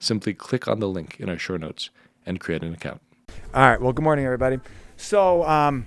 simply click on the link in our show notes and create an account. All right. Well, good morning, everybody. So, um,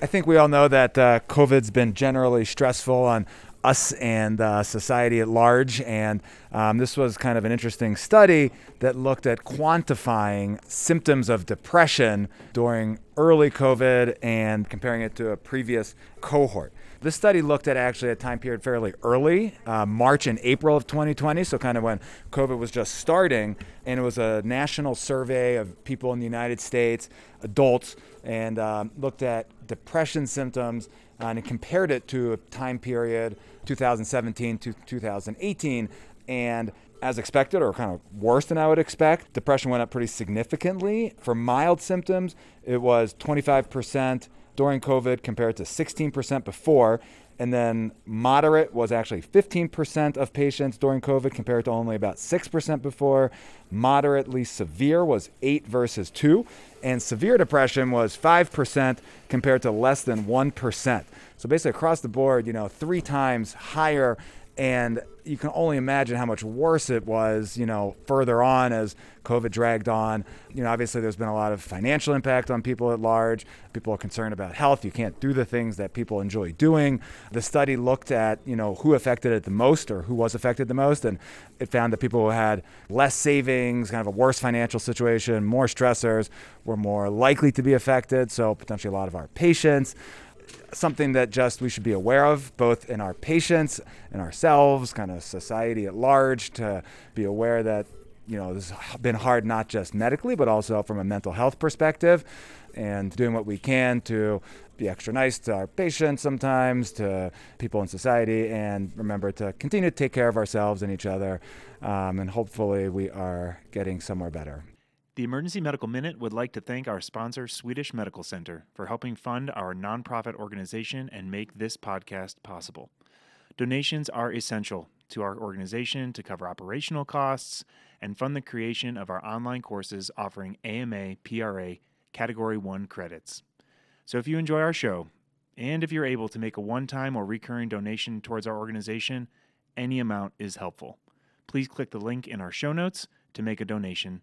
I think we all know that uh, COVID's been generally stressful on us and uh, society at large. And um, this was kind of an interesting study that looked at quantifying symptoms of depression during early COVID and comparing it to a previous cohort. This study looked at actually a time period fairly early, uh, March and April of 2020, so kind of when COVID was just starting. And it was a national survey of people in the United States, adults, and um, looked at depression symptoms Uh, and compared it to a time period 2017 to 2018 and as expected or kind of worse than I would expect depression went up pretty significantly. For mild symptoms it was 25% during covid compared to 16% before and then moderate was actually 15% of patients during COVID compared to only about 6% before. Moderately severe was 8 versus 2. And severe depression was 5% compared to less than 1%. So basically, across the board, you know, three times higher and you can only imagine how much worse it was, you know, further on as COVID dragged on. You know, obviously there's been a lot of financial impact on people at large. People are concerned about health. You can't do the things that people enjoy doing. The study looked at, you know, who affected it the most or who was affected the most, and it found that people who had less savings, kind of a worse financial situation, more stressors, were more likely to be affected. So potentially a lot of our patients something that just we should be aware of, both in our patients and ourselves, kind of society at large, to be aware that you know this has been hard not just medically, but also from a mental health perspective, and doing what we can to be extra nice to our patients sometimes, to people in society, and remember to continue to take care of ourselves and each other, um, and hopefully we are getting somewhere better. The Emergency Medical Minute would like to thank our sponsor, Swedish Medical Center, for helping fund our nonprofit organization and make this podcast possible. Donations are essential to our organization to cover operational costs and fund the creation of our online courses offering AMA PRA Category 1 credits. So if you enjoy our show, and if you're able to make a one time or recurring donation towards our organization, any amount is helpful. Please click the link in our show notes to make a donation